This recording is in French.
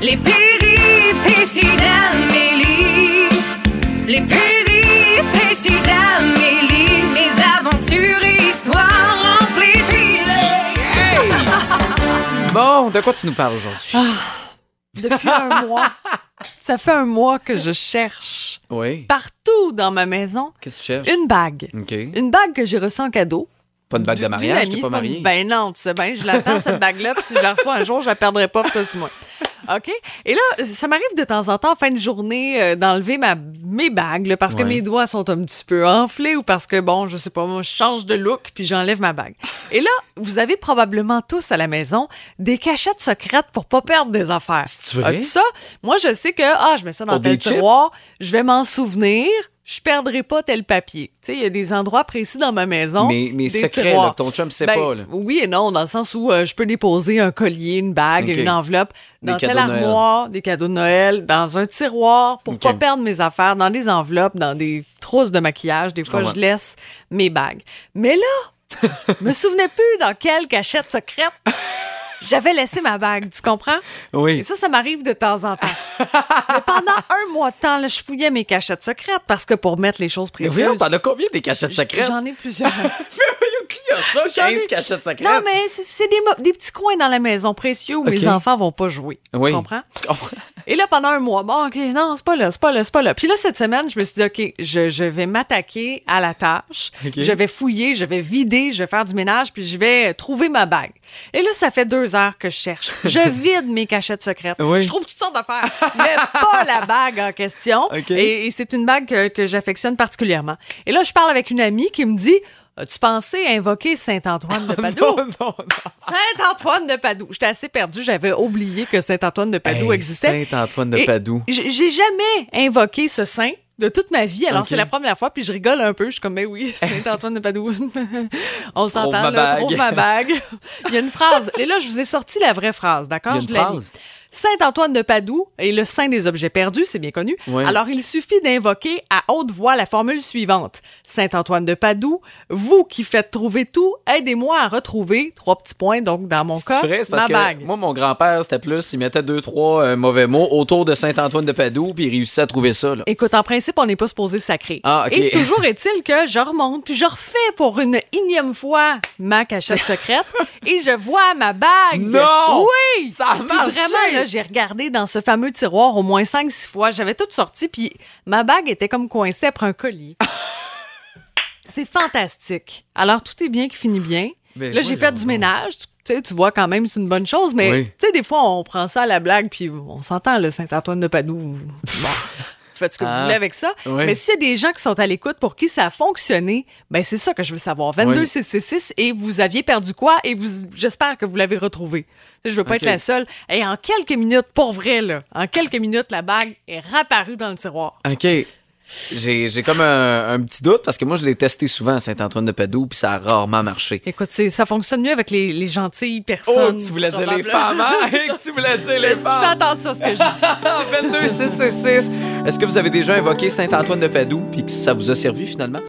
Les péripéties d'Amélie. Les péripéties d'Amélie. Mes aventures et histoires amplifiées. Bon, de quoi tu nous parles aujourd'hui? Depuis un mois. Ça fait un mois que je cherche Oui. partout dans ma maison Qu'est-ce que tu cherches? une bague. OK. Une bague que j'ai reçue en cadeau. Pas une bague de mariage, amie, t'es pas marié? une- Ben non, tu sais bien, je l'attends cette bague-là, puis si je la reçois un jour, je la perdrai pas, sur moi. OK? Et là, ça m'arrive de temps en temps, en fin de journée, euh, d'enlever ma, mes bagues, là, parce que mes doigts sont un petit peu enflés ou parce que, bon, je sais pas, moi, je change de look, puis j'enlève ma bague. Et là, vous avez probablement tous à la maison des cachettes secrètes pour pas perdre des affaires. C'est vrai? As-tu ça? Moi, je sais que, ah, je mets ça dans tel tiroir, je vais m'en souvenir, je perdrai pas tel papier. Tu sais, il y a des endroits précis dans ma maison. Mais, mais des secret, tiroirs. là, ton chum sait Ben, pas. Là. Oui et non, dans le sens où euh, je peux déposer un collier, une bague, une enveloppe Des dans telle cadeaux de Noël. armoire, des cadeaux de Noël, dans un tiroir pour Ok. pas perdre mes affaires, dans des enveloppes, dans des trousses de maquillage. Des fois, comprends. je laisse mes bagues. Mais là, je me souvenais plus dans quelle cachette secrète j'avais laissé ma bague, tu comprends? Oui. Et ça, ça m'arrive de temps en temps. Mais pendant un mois de temps, là, je fouillais mes cachettes secrètes parce que pour mettre les choses Mais voyons, précieuses. t'en as combien des cachettes secrètes? J'en ai plusieurs. Qui a ça? J'en ai- 15 cachettes secrètes? Non, mais c'est des, petits coins dans la maison précieux où mes Ok. enfants vont pas jouer. Oui. Tu comprends? Et là, pendant un mois, bon, OK, non, c'est pas là, c'est pas là, c'est pas là. Puis là, cette semaine, je me suis dit, OK, je, je vais m'attaquer à la tâche. OK. Je vais fouiller, je vais vider, je vais faire du ménage, puis je vais trouver ma bague. Et là, ça fait deux heures que je cherche. Je vide mes cachettes secrètes. Oui. Je trouve toutes sortes d'affaires, mais pas la bague en question. OK. Et, et c'est une bague que, que j'affectionne particulièrement. Et là, je parle avec une amie qui me dit, as-tu pensé à invoquer Saint-Antoine de Padoue? Non, non, non. Saint-Antoine de Padoue. J'étais assez perdue. J'avais oublié que Saint-Antoine de Padoue Hey, existait. Saint-Antoine de Padoue. J'ai jamais invoqué ce saint de toute ma vie. Alors, c'est la première fois, puis je rigole un peu. Je suis comme, mais oui, Saint-Antoine de Padoue. On s'entend, là, trouve ma bague. Il y a une phrase. Et là, je vous ai sorti la vraie phrase, d'accord? Il y a une Je l'ai phrase? Saint-Antoine de Padoue est le saint des objets perdus, c'est bien connu. Oui. Alors, il suffit d'invoquer à haute voix la formule suivante. Saint-Antoine de Padoue, vous qui faites trouver tout, aidez-moi à retrouver, trois petits points, donc dans mon cas, vrai, c'est parce ma que bague. moi, mon grand-père, c'était plus, il mettait deux, trois euh, mauvais mots autour de Saint-Antoine de Padoue, puis il réussissait à trouver ça. Là. Écoute, en principe, on n'est pas supposé sacrer. Ah, ok. Et toujours est-il que je remonte, puis je refais pour une énième fois ma cachette secrète et je vois ma bague. Non! Oui! Ça a Puis marché! vraiment, là, j'ai regardé dans ce fameux tiroir au moins 5-6 fois. J'avais tout sorti, puis ma bague était comme coincée après un collier. C'est fantastique. Alors, tout est bien qui finit bien. Mais là, j'ai fait du ménage. Tu, tu sais, tu vois quand même, c'est une bonne chose, mais Oui. tu sais, des fois, on prend ça à la blague, puis on s'entend, le Saint-Antoine de Padoue. Bon, faites ce que Ah. vous voulez avec ça. Oui. Mais s'il y a des gens qui sont à l'écoute pour qui ça a fonctionné, ben c'est ça que je veux savoir. 22 Oui. 666 et vous aviez perdu quoi? Et vous j'espère que vous l'avez retrouvé. Je veux pas être la seule. Et en quelques minutes, pour vrai là, en quelques minutes, la bague est réapparue dans le tiroir. OK. J'ai j'ai comme un, un petit doute parce que moi, je l'ai testé souvent à Saint-Antoine de Padoue, puis ça a rarement marché. Écoute, ça fonctionne mieux avec les, les gentilles personnes. Oh, tu voulais dire les femmes, hein? tu voulais dire les Fais femmes. attention à ce que je dis. 22 666. Est-ce que vous avez déjà invoqué Saint-Antoine de Padoue puis que ça vous a servi finalement?